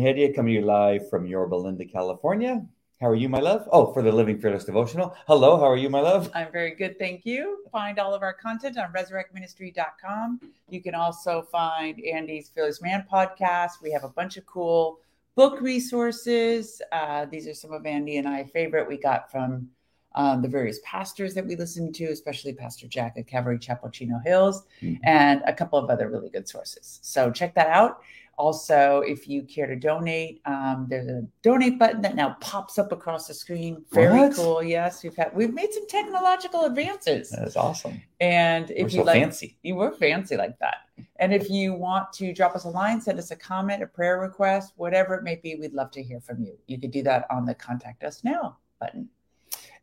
friends. It's Andy and Hedia coming to you live from Yorba Linda, California. How are you, my love? Oh, for the Living Fearless devotional. Hello, how are you, my love? I'm very good, thank you. Find all of our content on resurrectministry.com. You can also find Andy's Fearless Man podcast. We have a bunch of cool book resources. Uh, these are some of Andy and I favorite we got from um, the various pastors that we listen to, especially Pastor Jack at Calvary Chapel Chino Hills, mm-hmm. and a couple of other really good sources. So check that out. Also, if you care to donate, um, there's a donate button that now pops up across the screen. Very what? cool. Yes, we've had we've made some technological advances. That's awesome. And if we're you so like, fancy, you were fancy like that. And if you want to drop us a line, send us a comment, a prayer request, whatever it may be, we'd love to hear from you. You could do that on the contact us now button.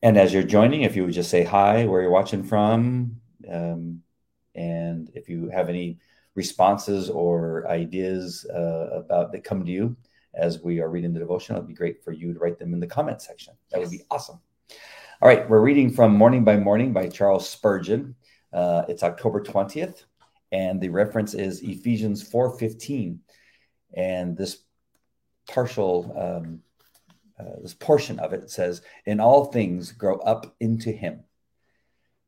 And as you're joining, if you would just say hi, where you're watching from, um, and if you have any responses or ideas uh, about that come to you as we are reading the devotion, it'd be great for you to write them in the comment section. That yes. would be awesome. All right, we're reading from Morning by Morning by Charles Spurgeon. Uh, it's October 20th, and the reference is Ephesians 4:15. And this partial um, uh, this portion of it says, In all things grow up into him.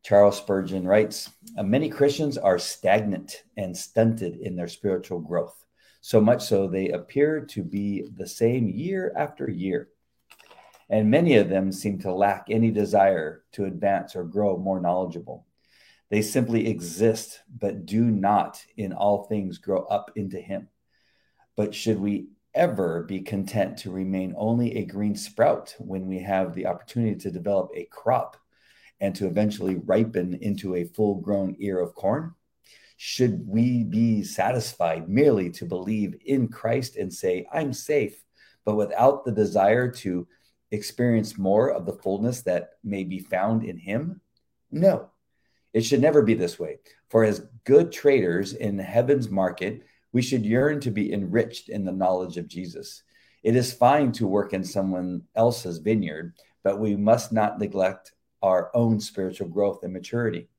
Charles Spurgeon writes, uh, Many Christians are stagnant and stunted in their spiritual growth, so much so they appear to be the same year after year. And many of them seem to lack any desire to advance or grow more knowledgeable. They simply exist, but do not in all things grow up into Him. But should we ever be content to remain only a green sprout when we have the opportunity to develop a crop and to eventually ripen into a full grown ear of corn? Should we be satisfied merely to believe in Christ and say, I'm safe, but without the desire to experience more of the fullness that may be found in Him? No, it should never be this way. For as good traders in heaven's market, we should yearn to be enriched in the knowledge of Jesus. It is fine to work in someone else's vineyard, but we must not neglect our own spiritual growth and maturity.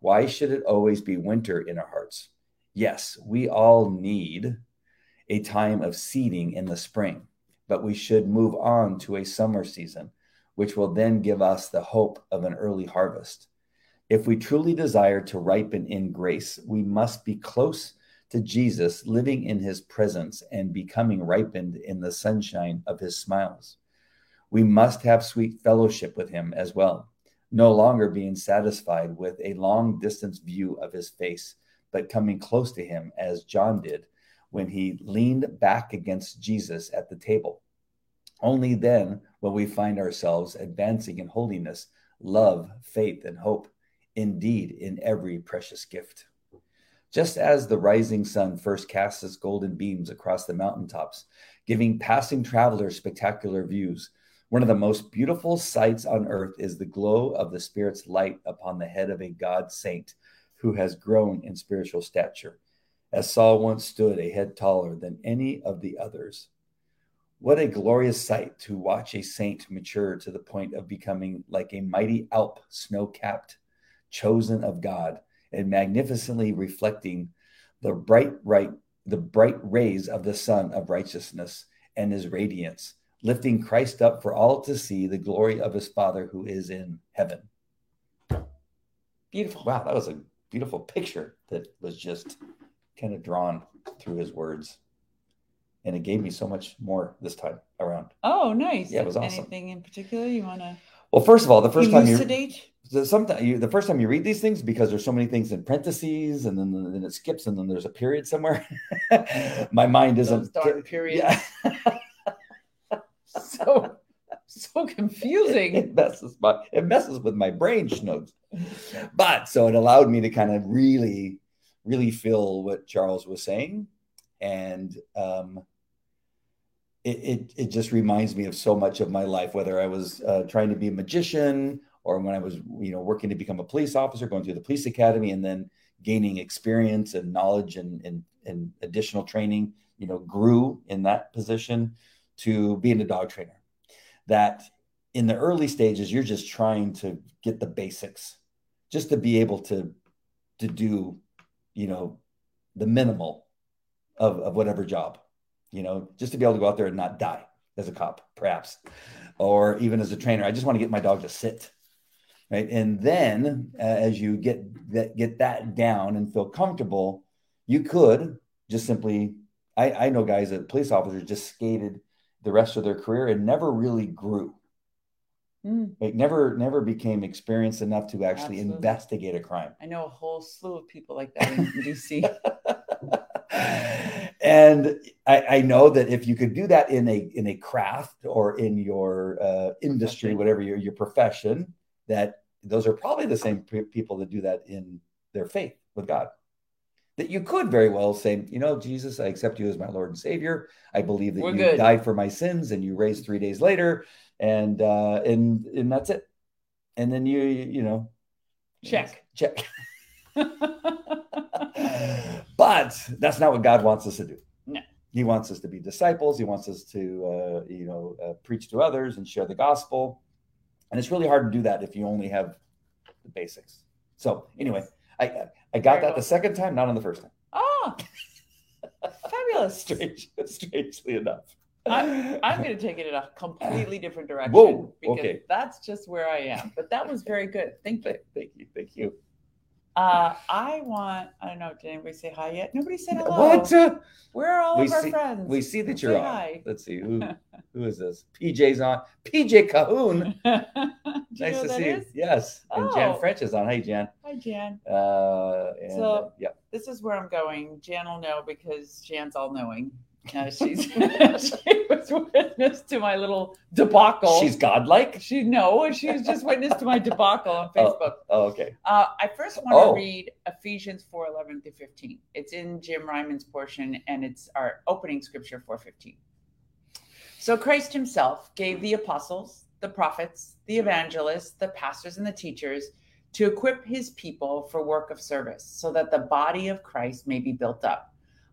Why should it always be winter in our hearts? Yes, we all need a time of seeding in the spring, but we should move on to a summer season, which will then give us the hope of an early harvest. If we truly desire to ripen in grace, we must be close to Jesus, living in his presence and becoming ripened in the sunshine of his smiles. We must have sweet fellowship with him as well, no longer being satisfied with a long distance view of his face, but coming close to him as John did when he leaned back against Jesus at the table. Only then will we find ourselves advancing in holiness, love, faith, and hope, indeed, in every precious gift. Just as the rising sun first casts its golden beams across the mountaintops, giving passing travelers spectacular views, one of the most beautiful sights on earth is the glow of the Spirit's light upon the head of a God saint who has grown in spiritual stature, as Saul once stood a head taller than any of the others. What a glorious sight to watch a saint mature to the point of becoming like a mighty Alp, snow capped, chosen of God and magnificently reflecting the bright right the bright rays of the sun of righteousness and his radiance lifting christ up for all to see the glory of his father who is in heaven. Beautiful. Wow that was a beautiful picture that was just kind of drawn through his words. And it gave me so much more this time around. Oh nice. Yeah it was awesome. Anything in particular you want to well first of all the first time you the, sometimes you, the first time you read these things because there's so many things in parentheses and then then it skips and then there's a period somewhere. My mind isn't darn period. Yeah. so so confusing. It, it, messes my it messes with my brain schnugs. But so it allowed me to kind of really really feel what Charles was saying and um it, it, it just reminds me of so much of my life, whether I was uh, trying to be a magician or when I was, you know, working to become a police officer, going through the police academy, and then gaining experience and knowledge and, and, and additional training, you know, grew in that position to being a dog trainer. That in the early stages, you're just trying to get the basics, just to be able to to do, you know, the minimal of, of whatever job you know, just to be able to go out there and not die as a cop, perhaps, or even as a trainer. I just want to get my dog to sit. Right. And then uh, as you get that, get that down and feel comfortable, you could just simply, I, I know guys that police officers just skated the rest of their career and never really grew. Mm. Like never, never became experienced enough to actually Absolutely. investigate a crime. I know a whole slew of people like that in DC. and I, I, know that if you could do that in a in a craft or in your uh, industry, whatever your your profession, that those are probably the same people that do that in their faith with God. That you could very well say, you know, Jesus, I accept you as my Lord and Savior. I believe that We're you good. died for my sins and you raised three days later, and uh, and and that's it. And then you you know, check check. but that's not what God wants us to do. No. He wants us to be disciples. He wants us to, uh, you know, uh, preach to others and share the gospel. And it's really hard to do that if you only have the basics. So anyway, I I got that the second time, not on the first time. Oh, fabulous! Strange, strangely enough. I'm, I'm going to take it in a completely different direction. Whoa, because okay. that's just where I am. But that was very good. Thank you. Thank you. Thank you. Uh, I want, I don't know, did anybody say hi yet? Nobody said hello. What? Where are all we of our friends? We see that you're say on. Hi. Let's see. Who, who is this? PJ's on. PJ Cahoon. nice to see is? you. Yes. And oh. Jan French is on. Hey, Jan. Hi, Jan. Uh, and, so, uh, yeah. This is where I'm going. Jan will know because Jan's all knowing. Uh, she's she was witness to my little debacle. She's godlike. She no, she's just witness to my debacle on oh, Facebook. Oh, oh okay. Uh, I first want to oh. read Ephesians 4, 11 through 15. It's in Jim Reimann's portion, and it's our opening scripture 415. So Christ himself gave the apostles, the prophets, the evangelists, the pastors, and the teachers to equip his people for work of service, so that the body of Christ may be built up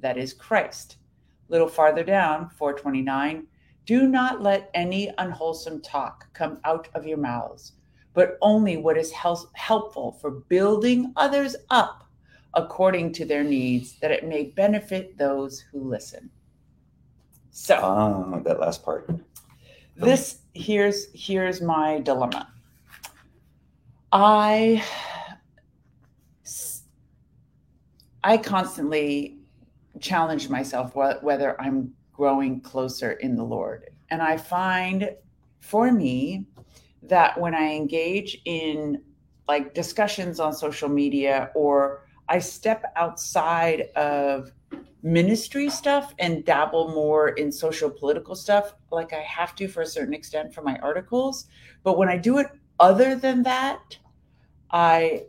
that is Christ. A little farther down, 429, do not let any unwholesome talk come out of your mouths, but only what is helpful for building others up according to their needs, that it may benefit those who listen. So, ah, that last part. This here's here's my dilemma. I I constantly challenge myself whether I'm growing closer in the Lord. And I find for me that when I engage in like discussions on social media or I step outside of ministry stuff and dabble more in social political stuff, like I have to for a certain extent for my articles. But when I do it other than that, I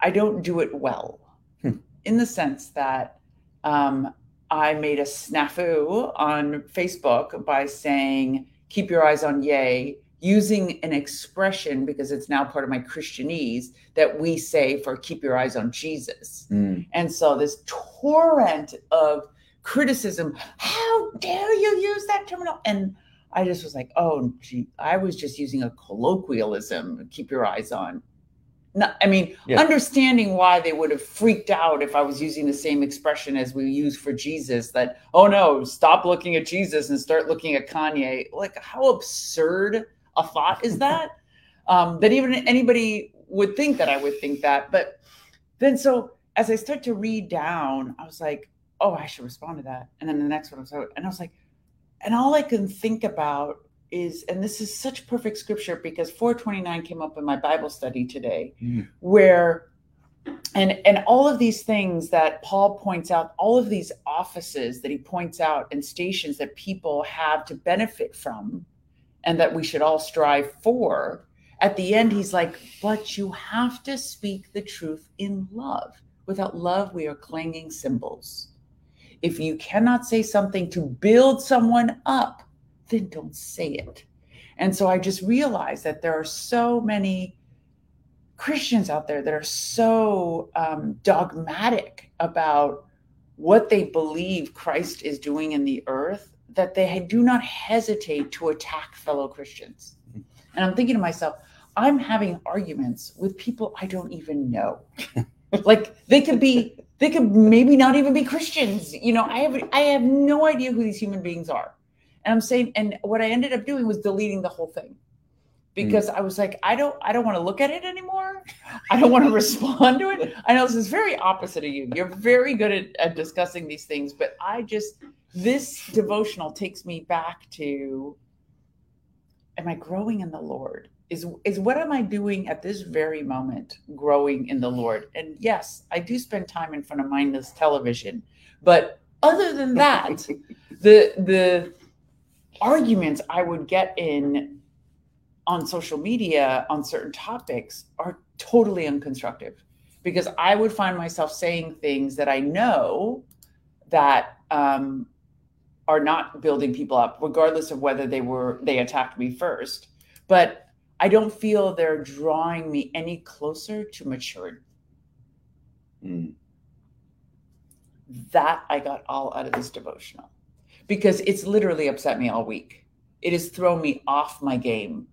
I don't do it well hmm. in the sense that um, I made a snafu on Facebook by saying, keep your eyes on Ye, using an expression because it's now part of my Christianese that we say for keep your eyes on Jesus. Mm. And so this torrent of criticism, how dare you use that terminal? And I just was like, oh, gee, I was just using a colloquialism, keep your eyes on not, I mean, yeah. understanding why they would have freaked out if I was using the same expression as we use for Jesus that, oh no, stop looking at Jesus and start looking at Kanye. Like, how absurd a thought is that? um, that even anybody would think that I would think that. But then, so as I start to read down, I was like, oh, I should respond to that. And then the next one was, and I was like, and all I can think about is and this is such perfect scripture because 429 came up in my bible study today mm. where and and all of these things that paul points out all of these offices that he points out and stations that people have to benefit from and that we should all strive for at the end he's like but you have to speak the truth in love without love we are clanging cymbals if you cannot say something to build someone up, then don't say it. And so I just realized that there are so many Christians out there that are so um, dogmatic about what they believe Christ is doing in the earth that they do not hesitate to attack fellow Christians. And I'm thinking to myself, I'm having arguments with people I don't even know. like they could be, they could maybe not even be Christians. You know, I have I have no idea who these human beings are. And I'm saying, and what I ended up doing was deleting the whole thing because mm. I was like, I don't, I don't want to look at it anymore. I don't want to respond to it. I know this is very opposite of you. You're very good at, at discussing these things, but I just this devotional takes me back to: Am I growing in the Lord? Is is what am I doing at this very moment? Growing in the Lord. And yes, I do spend time in front of mindless television, but other than that, the the arguments I would get in on social media on certain topics are totally unconstructive because I would find myself saying things that I know that um, are not building people up, regardless of whether they were they attacked me first. But I don't feel they're drawing me any closer to maturity. Mm. That I got all out of this devotional because it's literally upset me all week. It has thrown me off my game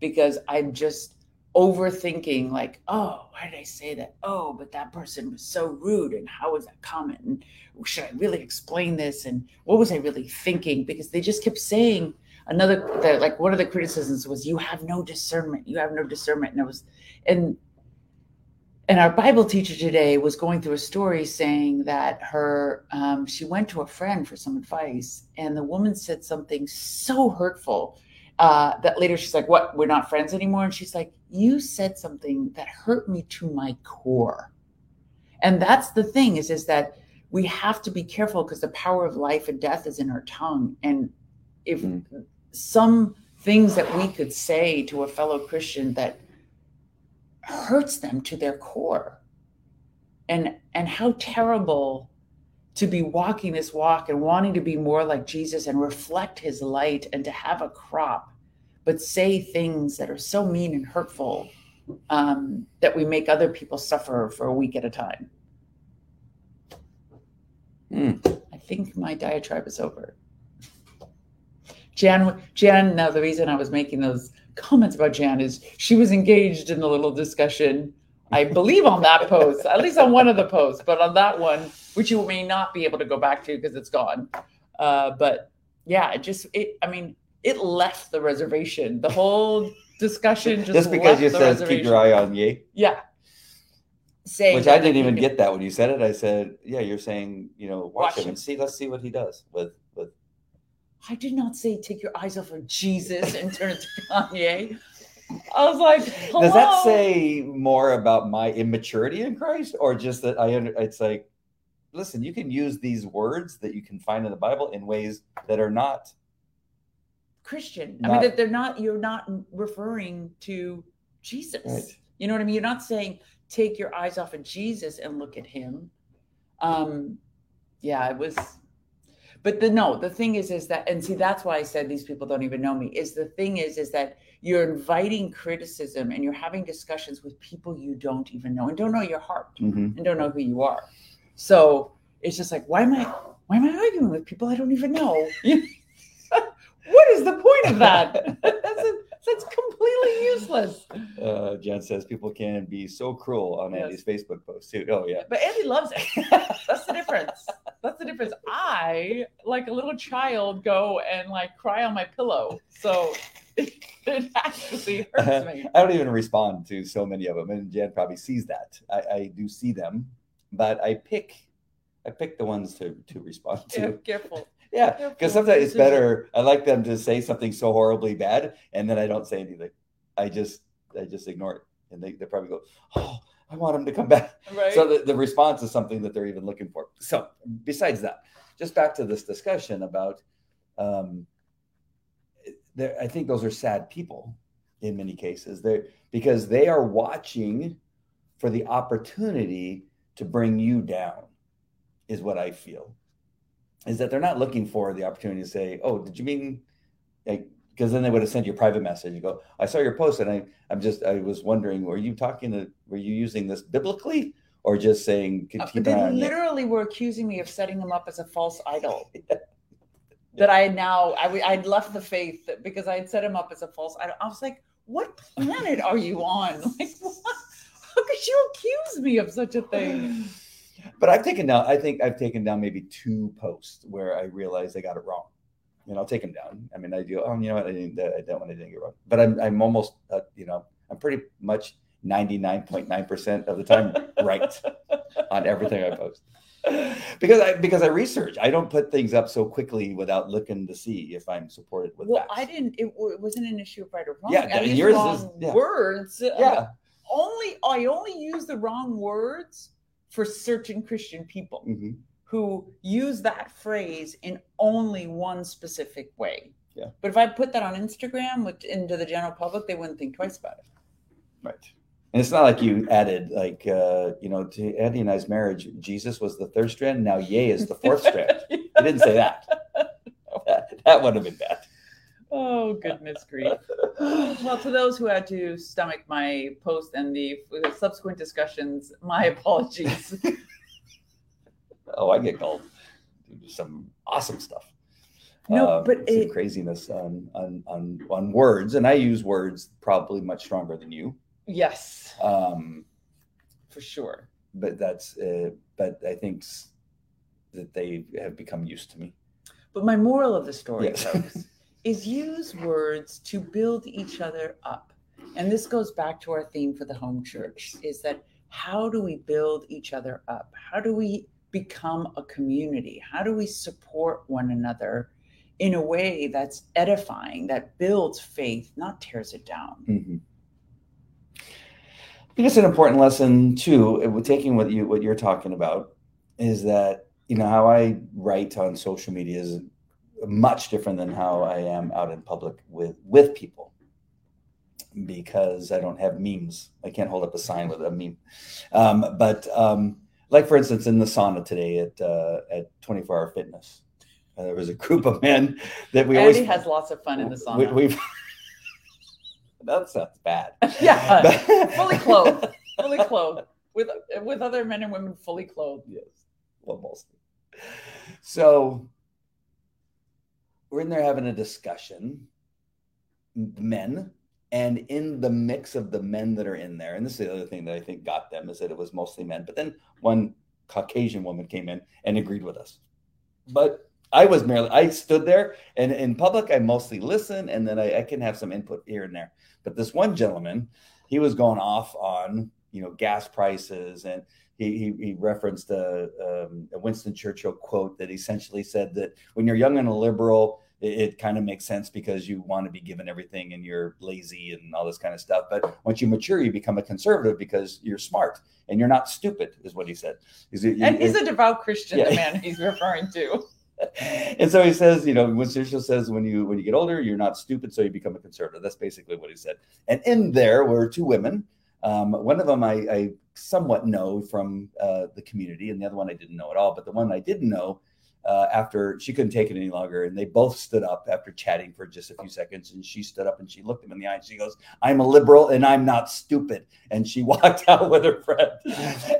because I'm just overthinking like oh why did i say that? Oh but that person was so rude and how was that comment? And should i really explain this? And what was i really thinking? Because they just kept saying another the, like one of the criticisms was you have no discernment. You have no discernment. And it was and and our bible teacher today was going through a story saying that her um, she went to a friend for some advice and the woman said something so hurtful uh, that later she's like, What? We're not friends anymore? And she's like, You said something that hurt me to my core. And that's the thing is, is that we have to be careful because the power of life and death is in our tongue. And if mm. some things that we could say to a fellow Christian that hurts them to their core, and and how terrible to be walking this walk and wanting to be more like Jesus and reflect his light and to have a crop, but say things that are so mean and hurtful um, that we make other people suffer for a week at a time. Mm. I think my diatribe is over. Jan, Jan, now the reason I was making those comments about Jan is she was engaged in the little discussion I believe on that post, at least on one of the posts, but on that one, which you may not be able to go back to because it's gone. Uh, but yeah, it just it. I mean, it left the reservation. The whole discussion just, just because you said keep your eye on Ye. Yeah. Saying Which I didn't even get that when you said it. I said, "Yeah, you're saying, you know, watch, watch him, him and see. Let's see what he does with." I did not say take your eyes off of Jesus and turn it to Kanye. I was like, Hello? does that say more about my immaturity in Christ, or just that I? It's like, listen, you can use these words that you can find in the Bible in ways that are not Christian. Not, I mean, that they're not. You're not referring to Jesus. Right. You know what I mean? You're not saying take your eyes off of Jesus and look at Him. Um, yeah, it was but the no the thing is is that and see that's why i said these people don't even know me is the thing is is that you're inviting criticism and you're having discussions with people you don't even know and don't know your heart mm-hmm. and don't know who you are. So it's just like why am i why am i arguing with people i don't even know? What is the point of that? That's a, that's completely useless. Uh, Jen says people can be so cruel on yes. Andy's Facebook post too. Oh yeah, but Andy loves it. That's the difference. That's the difference. I, like a little child, go and like cry on my pillow. So it, actually hurts me. I don't even respond to so many of them, and Jen probably sees that. I, I do see them, but I pick, I pick the ones to to respond to. Yeah, careful. Yeah, because sometimes it's better. I like them to say something so horribly bad, and then I don't say anything. I just I just ignore it, and they, they probably go, "Oh, I want them to come back." Right. So the, the response is something that they're even looking for. So besides that, just back to this discussion about, um, I think those are sad people in many cases. They because they are watching for the opportunity to bring you down, is what I feel is that they're not looking for the opportunity to say, "Oh, did you mean?" Like, because then they would have sent you a private message. You go, "I saw your post, and I, I'm just, I was wondering, were you talking to, were you using this biblically, or just saying?" Uh, they literally were accusing me of setting him up as a false idol. that I had now, I, I'd left the faith because I had set him up as a false idol. I was like, "What planet are you on? Like, what? how could you accuse me of such a thing?" But I've taken down. I think I've taken down maybe two posts where I realized I got it wrong, and I'll take them down. I mean, I do. Oh, you know what? I didn't. I don't want to get wrong. But I'm. I'm almost. Uh, you know, I'm pretty much ninety nine point nine percent of the time right on everything I post. Because I because I research, I don't put things up so quickly without looking to see if I'm supported with. Well, facts. I didn't. It, it, wasn't an issue of right or wrong. Yeah, I used yours wrong is- yeah. words. Yeah. only I only use the wrong words for certain Christian people Mhm. who use that phrase in only one specific way. Yeah. But if I put that on Instagram which, into the general public, they wouldn't think twice about it. Right. And it's not like you added, like, uh, you know, to Andy and I's marriage, Jesus was the third strand. Now, Ye is the fourth strand. You didn't say that. that. That would have been bad. Oh goodness grief! Well, to those who had to stomach my post and the subsequent discussions, my apologies. Oh, I get called some awesome stuff. No, Um, but it- craziness on, on on on words, and I use words probably much stronger than you. yes, Um, for sure. but that's uh, but I think that they have become used to me. But my moral of the story, Yes. folks, is use words to build each other up. And this goes back to our theme for the home church is that how do we build each other up? How do we become a community? How do we support one another in a way that's edifying, that builds faith, not tears it down? Mhm. I think it's an important lesson too. uh, Taking what you what you're talking about is that you know how I write on social media is much different than how I am out in public with with people because I don't have memes. I can't hold up a sign with a meme. Um, but um, like for instance, in the sauna today at uh, at 24 Hour Fitness, uh, there was a group of men that we Andy always has lots of fun in the we, sauna. we've that sounds bad. yeah, But- fully clothed, fully clothed, with with other men and women fully clothed. yes, well, mostly. So we're in there having a discussion, men, and in the mix of the men that are in there, and this is the other thing that I think got them is that it was mostly men. But then one Caucasian woman came in and agreed with us. But I was merely I stood there and in public I mostly listen and then I, I can have some input here and there. But this one gentleman, he was going off on you know gas prices and he, he, he referenced a, um, a Winston Churchill quote that essentially said that when you're young and a liberal, it, it kind of makes sense because you want to be given everything and you're lazy and all this kind of stuff. But once you mature, you become a conservative because you're smart and you're not stupid, is what he said. Is it- And he's a devout Christian, the man he's referring to. and so he says, you know, Winston Churchill says, when you when you get older, you're not stupid, so you become a conservative. That's basically what he said. And in there were two women. Um, one of them I, I somewhat know from uh, the community, and the other one I didn't know at all. But the one I didn't know, uh, after she couldn't take it any longer, and they both stood up after chatting for just a few seconds. And she stood up and she looked him in the eye and she goes, "I'm a liberal and I'm not stupid." And she walked out with her friend.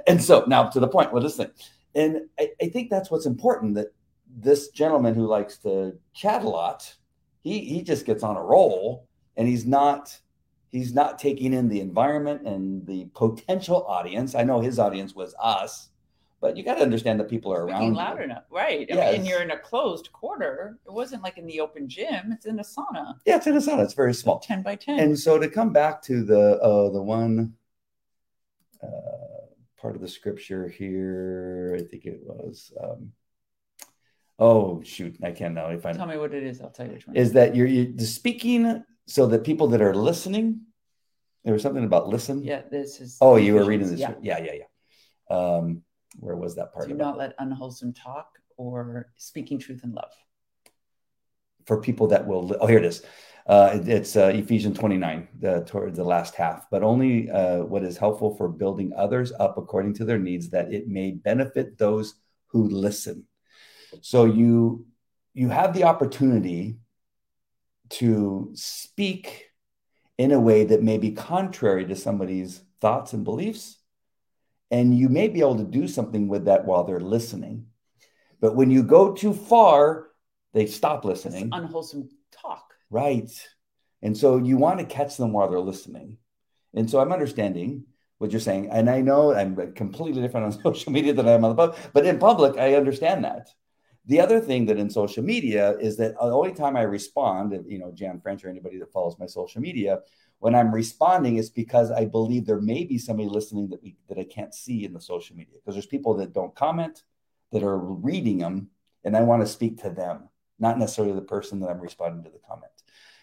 And so now to the point this thing, and I, I think that's what's important that this gentleman who likes to chat a lot, he he just gets on a roll and he's not he's not taking in the environment and the potential audience. I know his audience was us, but you got to understand that people are Speaking around. loud you. enough, right? I mean, and you're in a closed quarter. It wasn't like in the open gym. It's in a sauna, Yeah, it's in a sauna. It's very small. ten by ten. And so to come back to the uh, the one uh, part of the scripture here, I think it was. Um, oh shoot, I can't now. If I Tell me what it is. I'll tell you which one. is that you're, you're speaking so that people that are listening. There was something about listen. yeah, this is. Oh, you were reading this. Yeah. Yeah, yeah, yeah. Um, where was that part Do of it? not let unwholesome talk or speaking truth in love. for people that will. Oh, here it is. Uh, it's uh, Ephesians 29, the, toward the last half. But only uh, what is helpful for building others up according to their needs, that it may benefit those who listen. So you you have the opportunity to speak in a way that may be contrary to somebody's thoughts and beliefs. And you may be able to do something with that while they're listening. But when you go too far, they stop listening. It's unwholesome talk. Right. And so you want to catch them while they're listening. And so I'm understanding what you're saying. And I know I'm completely different on social media than I am on the public, but in public, I understand that. The other thing that in social media is that the only time I respond, you know, Jan French or anybody that follows my social media, when I'm responding, it's because I believe there may be somebody listening that we, that I can't see in the social media because there's people that don't comment, that are reading them, and I want to speak to them, not necessarily the person that I'm responding to the comment,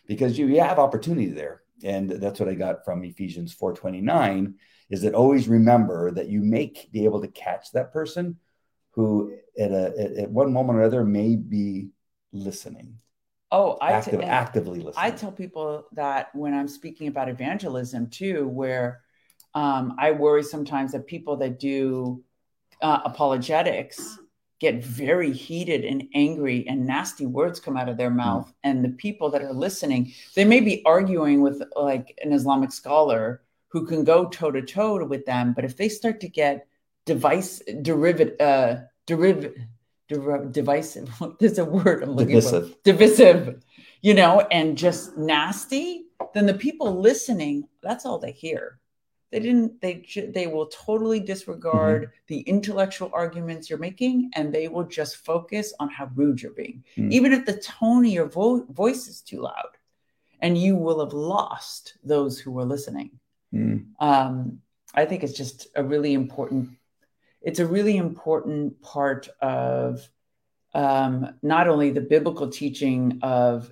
because you, you have opportunity there, and that's what I got from Ephesians 4:29 is that always remember that you may be able to catch that person who at a at, at one moment or other may be listening. Oh, I active, t- actively listening. I tell people that when I'm speaking about evangelism too, where um, I worry sometimes that people that do uh, apologetics get very heated and angry and nasty words come out of their mouth mm. and the people that are listening they may be arguing with like an islamic scholar who can go toe to toe with them but if they start to get device derivative uh derivative divisive there's a word i'm looking divisive. for divisive you know and just nasty then the people listening that's all they hear they didn't they they will totally disregard mm-hmm. the intellectual arguments you're making and they will just focus on how rude you're being mm-hmm. even if the tone of your vo- voice is too loud and you will have lost those who are listening mm-hmm. um, i think it's just a really important it's a really important part of um, not only the biblical teaching of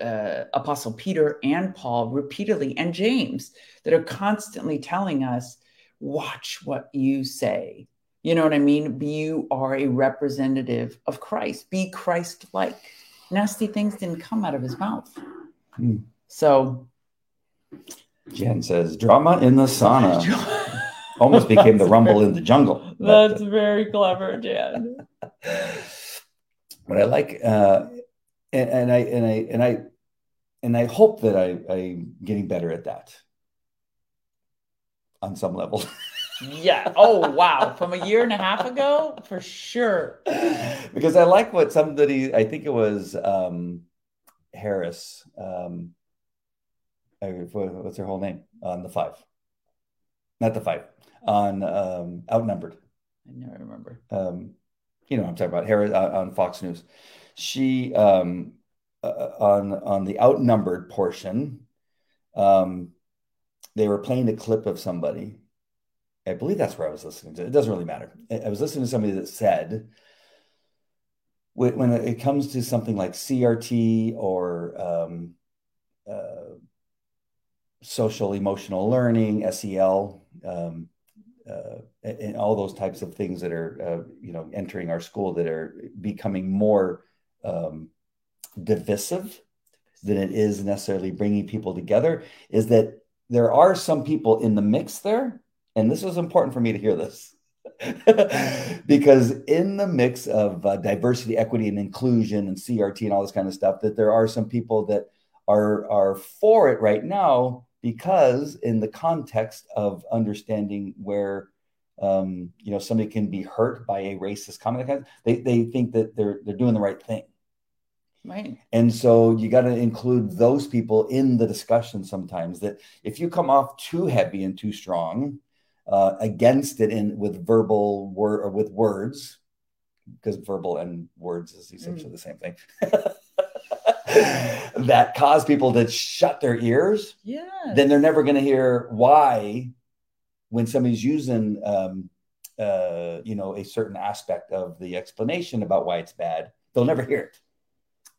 uh, Apostle Peter and Paul repeatedly, and James, that are constantly telling us, watch what you say. You know what I mean? You are a representative of Christ. Be Christ like. Nasty things didn't come out of his mouth. Hmm. So, Jen says, drama in the sauna. Almost became the rumble in the jungle. That's very clever, Jan. What I like, uh, and, and I and I and I and I hope that I, I'm getting better at that on some level. yeah. Oh wow. From a year and a half ago, for sure. because I like what somebody I think it was um Harris. Um what's her whole name on the five? Not the five. On um outnumbered. I never remember. Um, you know, I'm talking about Harris uh, on Fox News. She um uh, on on the outnumbered portion, um, they were playing a clip of somebody. I believe that's where I was listening to. It doesn't really matter. I was listening to somebody that said, when it comes to something like CRT or um, uh, social emotional learning, SEL, um, uh, and all those types of things that are, uh, you know, entering our school that are becoming more um, divisive than it is necessarily bringing people together is that there are some people in the mix there. And this was important for me to hear this. because in the mix of uh, diversity, equity, and inclusion, and CRT, and all this kind of stuff, that there are some people that are are for it right now because in the context of understanding where um, you know somebody can be hurt by a racist comment, they they think that they're they're doing the right thing. Right. And so you got to include those people in the discussion sometimes that if you come off too heavy and too strong uh, against it in with verbal word or with words, because verbal and words is essentially mm. the same thing. that cause people to shut their ears, yeah, then they're never going to hear why when somebody's using um, uh, you know a certain aspect of the explanation about why it's bad, they'll never hear it.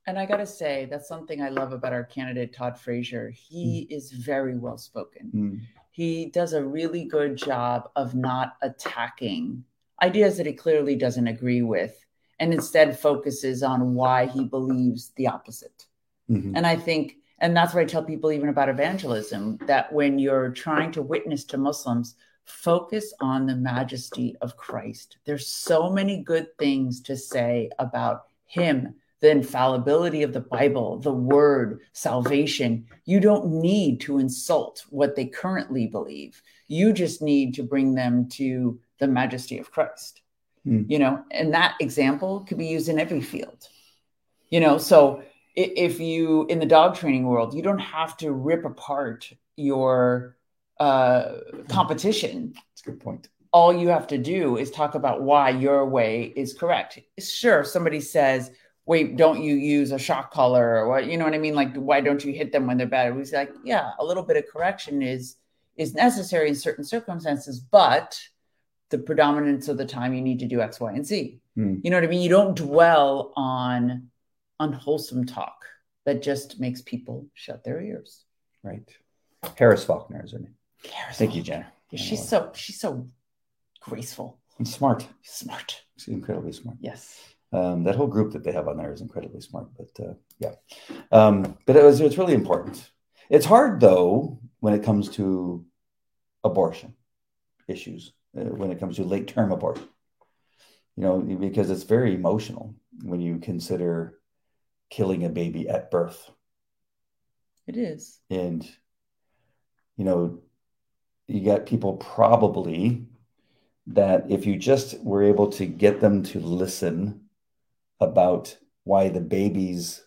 And I got to say, that's something I love about our candidate, Todd Frazier. He mm. is very well spoken. Mm. He does a really good job of not attacking ideas that he clearly doesn't agree with and instead focuses on why he believes the opposite. Mm-hmm. And I think, and that's what I tell people even about evangelism that when you're trying to witness to Muslims, focus on the majesty of Christ. There's so many good things to say about him, the infallibility of the Bible, the word, salvation. You don't need to insult what they currently believe. You just need to bring them to the majesty of Christ. Hmm. You know, and that example could be used in every field. You know, so if you in the dog training world, you don't have to rip apart your uh, competition That's a good point. all you have to do is talk about why your way is correct. Sure, somebody says, wait, don't you use a shock collar or what? You know what I mean? Like, why don't you hit them when they're bad? We say, like, yeah, a little bit of correction is is necessary in certain circumstances, but the predominance of the time you need to do X, Y, and Z. Hmm. You know what I mean? You don't dwell on unwholesome talk that just makes people shut their ears. Right. Harris Faulkner is her name. Cares Thank you, Jenna. She's so she's so graceful, And smart. smart. She's incredibly smart. Yes. Um, that whole group that they have on there is incredibly smart. But uh, yeah, um, but it was it's really important. It's hard though when it comes to abortion issues, when it comes to late term abortion. You know, because it's very emotional when you consider killing a baby at birth, It is. and you know, you got people probably that if you just were able to get them to listen about why the babies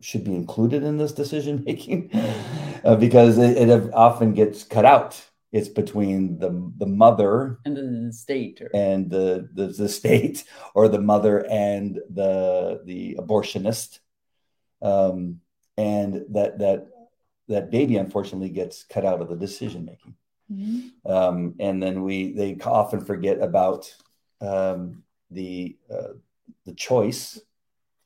should be included in this decision making uh, because it, it often gets cut out it's between the the mother And then the state or and the, the the state or the mother and the the abortionist um and that that that baby unfortunately gets cut out of the decision making Mhm. um, and then we they often forget about um, the uh, the choice.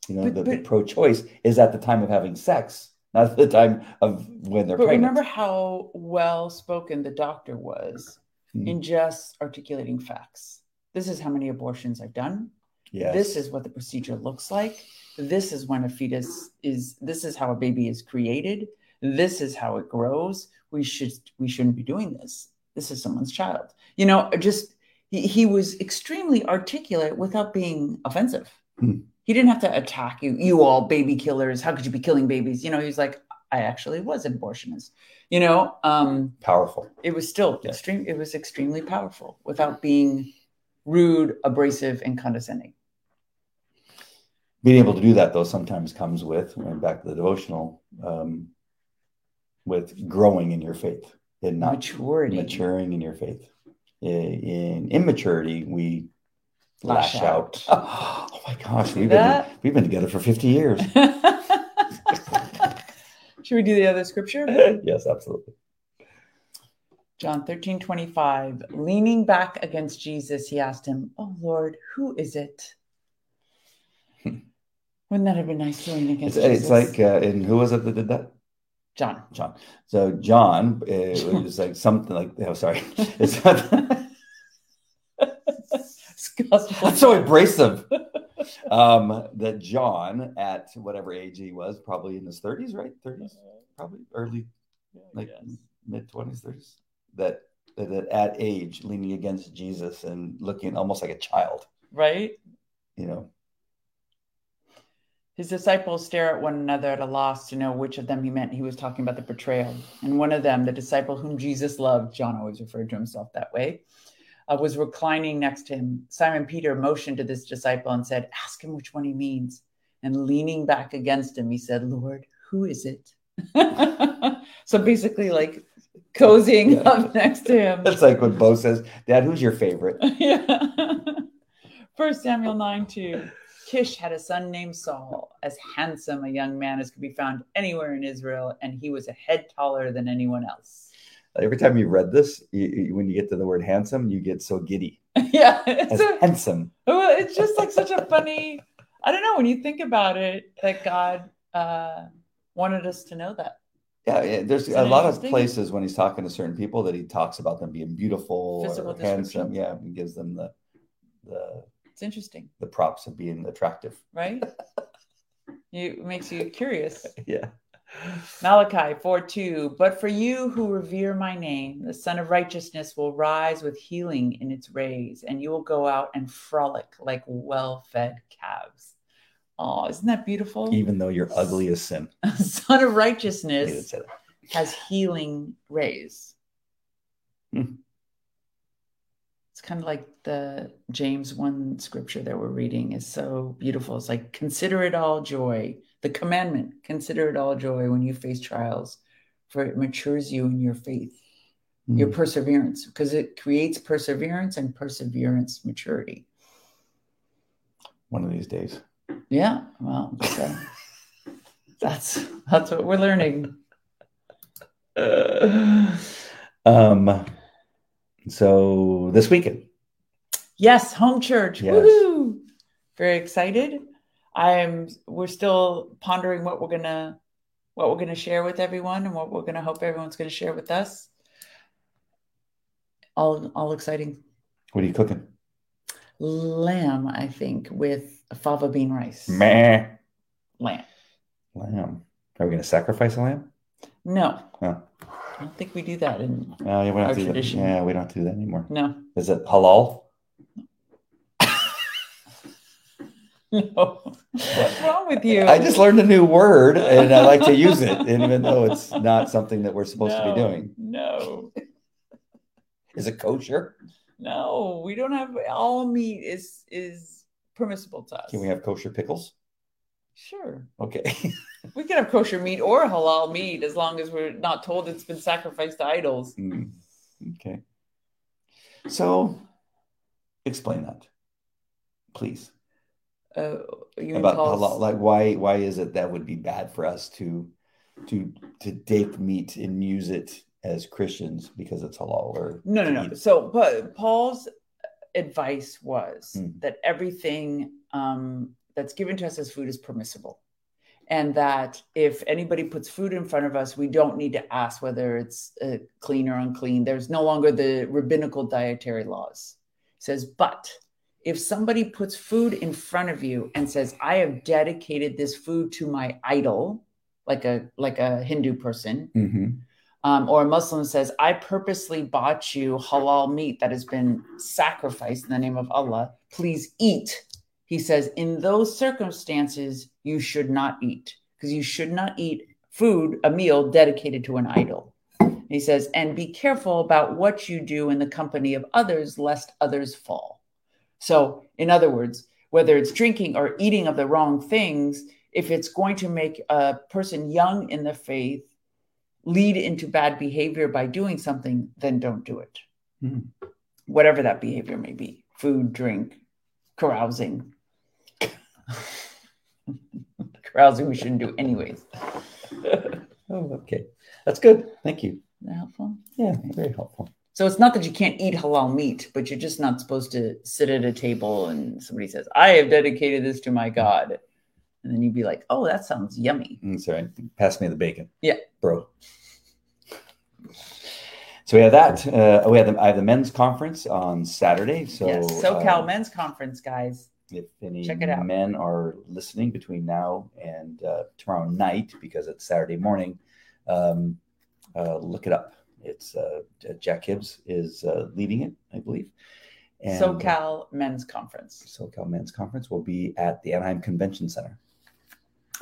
You know, But- the, the pro-choice is at the time of having sex, not the time of when they're But pregnant. remember how well spoken the doctor was Mhm. in just articulating facts. This is how many abortions I've done. yes. This is what the procedure looks like. This is when a fetus is. This is how a baby is created. This is how it grows. We should. We shouldn't be doing this. This is someone's child. You know, just he, he was extremely articulate without being offensive. Hmm. He didn't have to attack you. You all baby killers. How could you be killing babies? You know, he's like, I actually was an abortionist. You know, um, powerful. it was still Yeah. extreme. It was extremely powerful without being rude, abrasive, and condescending. Being able to do that though sometimes comes with going back to the devotional um, with growing in your faith and not Maturity. maturing in your faith. In, in immaturity, we Lash lash, out. out. Oh my gosh, we've That- been we've been together for fifty years. Should we do the other scripture? yes, absolutely. John 13, 25. Leaning back against Jesus, he asked him, Oh Lord, who is it? Wouldn't that have been nice to lean It's, against it's Jesus? like, uh, and who was it that did that? John. John. So John, uh, it was like something like, oh, sorry, it's Gospel. so abrasive. Um, that John, at whatever age he was, probably in his thirties, right? Thirties, probably early, like mid twenties, thirties. That that at age, leaning against Jesus and looking almost like a child, Right? you know. His disciples stare at one another at a loss to know which of them he meant. He was talking about the betrayal. And one of them, the disciple whom Jesus loved, John always referred to himself that way, uh, was reclining next to him. Simon Peter motioned to this disciple and said, Ask him which one he means. And leaning back against him, he said, Lord, who is it? so basically, like cozying Yeah. up next to him. That's like when Bo says, "Dad, who's your favorite?" yeah. First Samuel 9 2. Kish had a son named Saul, as handsome a young man as could be found anywhere in Israel, and he was a head taller than anyone else. Every time you read this, you, you- when you get to the word handsome, you get so giddy. yeah. It's, a, handsome. well, it's just like such a funny, I don't know, when you think about it, that God uh, wanted us to know that. Yeah, yeah, there's a lot of places when he's talking to certain people that he talks about them being beautiful Physical or handsome. Yeah, he gives them the the It's interesting, the props of being attractive. right? You, it makes you curious. Yeah. Malachi 4 2. But for you who revere my name, the Sun of Righteousness will rise with healing in its rays, and you will go out and frolic like well fed calves. Oh, isn't that beautiful? Even though you're ugly as sin. Sun of Righteousness has healing rays. Hmm. It's kind of like the James 1 scripture that we're reading is so beautiful. It's like, consider it all joy. The commandment, consider it all joy when you face trials, for it matures you in your faith, your Mm. perseverance, because it creates perseverance and perseverance maturity. One of these days. Yeah, well, so that's that's what we're learning. Um, so this weekend, Yes, home church. Yes. Woohoo! Very excited. I'm we're still pondering what we're gonna what we're gonna share with everyone and what we're gonna hope everyone's gonna share with us. All all exciting. what are you cooking? Lamb, I think, with fava bean rice. Meh. Lamb. Lamb. Are we to sacrifice a lamb? No. Oh. I don't think we do that in oh, yeah, we Our do that. tradition. Yeah, we don't do that anymore. no. Is it halal? No. What's wrong with you? I just learned a new word and I like to use it, even though it's not something that we're supposed to be doing. No. Is it kosher? No, we don't have all meat is is permissible to us. Can we have kosher pickles? Sure. Okay. We can have kosher meat or halal meat as long as we're not told it's been sacrificed to idols. Mm, Okay. So, explain that, please. Uh, you About halal, like why why is it that would be bad for us to to to take meat and use it as Christians because it's halal or No, no, no. So, but Paul's advice was Hmm. that everything um, that's given to us as food is permissible. And that if anybody puts food in front of us, we don't need to ask whether it's uh, clean or unclean. There's no longer the rabbinical dietary laws. He says, but if somebody puts food in front of you and says, I have dedicated this food to my idol, like a like a Hindu person, Mhm. um, or a Muslim says, I purposely bought you halal meat that has been sacrificed in the name of Allah. Please eat. He says, in those circumstances, you should not eat because you should not eat food, a meal dedicated to an idol. He says, and be careful about what you do in the company of others, lest others fall. So, in other words, whether it's drinking or eating of the wrong things, if it's going to make a person young in the faith lead into bad behavior by doing something, then don't do it. Hmm. Whatever that behavior may be food, drink, carousing. carousing we shouldn't do anyways. oh, okay. That's good. Thank you. Is that helpful? Yeah, very helpful. So it's not that you can't eat halal meat, but you're just not supposed to sit at a table and somebody says, I have dedicated this to my God. And then you'd be like, oh, that sounds yummy. That's all right. Pass me the bacon. Yeah. Bro. So we have that. Uh, we have the, I have the men's conference on Saturday. So yes, SoCal uh, Men's Conference, guys. if any Check it out. men are listening between now and uh, tomorrow night, because it's Saturday morning, um, uh, look it up. It's uh, Jack Hibbs is uh, leading it, I believe. And, uh, SoCal Men's Conference. SoCal Men's Conference will be at the Anaheim Convention Center.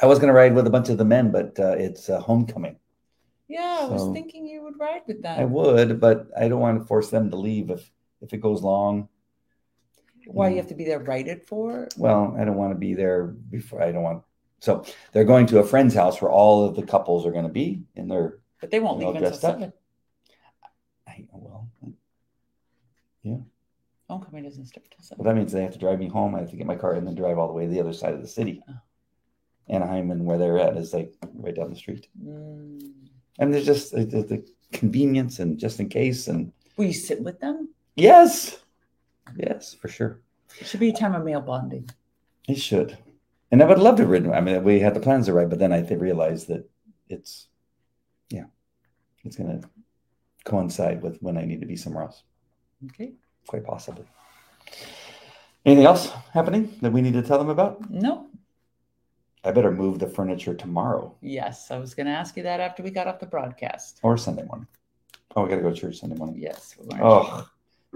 I was going to ride with a bunch of the men, but uh, it's uh, homecoming. Yeah, I was thinking you would ride with them. I would, but I don't want to force them to leave if if it goes long. Why do you have to be there right at four? Well, I don't want to be there before. I don't want. So they're going to a friend's house where all of the couples are going to be, and they're But they won't leave until dressed up? Seven. I, well. Homecoming doesn't start till Well, that means they have to drive me home. I have to get my car and then drive all the way to the other side of the city. Oh. Anaheim and where they're at is like right down the street. Mm. And there's just the, the, convenience and just in case. And Will you sit with them? yes, yes, for sure. It should be a time of male bonding. It should. And I would love to ride. I mean, we had the plans to ride, but then I realized that it's, yeah, it's going to coincide with when I need to be somewhere else, Okay. quite possibly. Anything else happening that we need to tell them about? No. I better move the furniture tomorrow Yes, I was going to ask you that after we got off the broadcast. or Sunday morning. Oh, we got to go to church Sunday morning. Yes. Oh,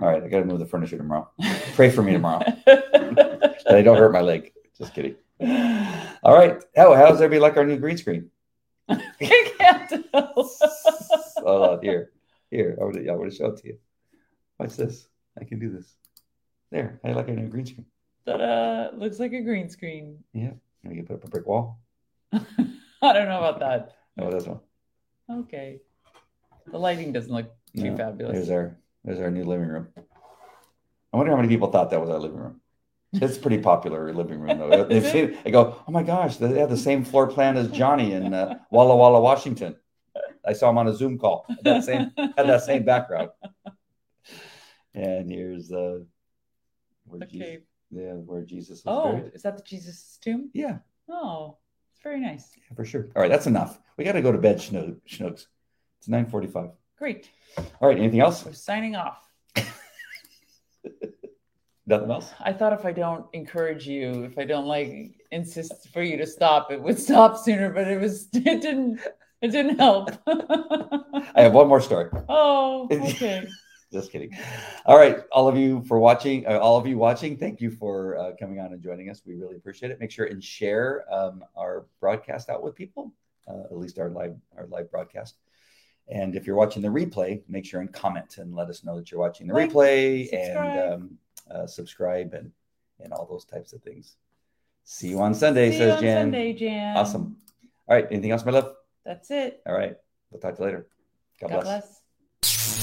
all right. I got to move the furniture tomorrow. Pray for me tomorrow that I don't hurt my leg. Just kidding. All right. How, how's everybody like our new green screen? I can't tell. Oh, here, here. I to, I to show it to you. Watch this. I can do this. There. I like our new green screen. Ta-da! Looks like a green screen. Yeah. We can put up a brick wall. I don't know about that. No, this one. Okay. The lighting doesn't look too No, fabulous. There's our there's our new living room. I wonder how many people thought that was our living room. It's a pretty popular living room though. They, Is it? see, they go, oh my gosh, they have the same floor plan as Johnny in uh, Walla Walla, Washington. I saw him on a Zoom call. Had that same had that same background. And here's uh, where Jesus, Okay. yeah, where Jesus Oh, buried. is that the Jesus tomb? Yeah, Oh, it's very nice. yeah, for sure. All right, that's enough. We got to go to bed, Schno- Schnooks. It's nine forty-five. Great. All right, anything else? We're signing off. Nothing else. I thought if I don't encourage you, if I don't like insist for you to stop, it would stop sooner, but it was it didn't it didn't help. I have one more story. oh, okay. Just kidding. All right, all of you for watching, uh, all of you watching, thank you for uh, coming on and joining us. We really appreciate it. Make sure and share um, our broadcast out with people, uh, at least our live our live broadcast. And if you're watching the replay, make sure and comment and let us know that you're watching the Like, replay subscribe. and um, uh, subscribe and and all those types of things. See you on Sunday, See you says on Jan. Sunday, Jan. Awesome. All right, anything else, my love? That's it. All right, we'll talk to you later. God, God bless. bless.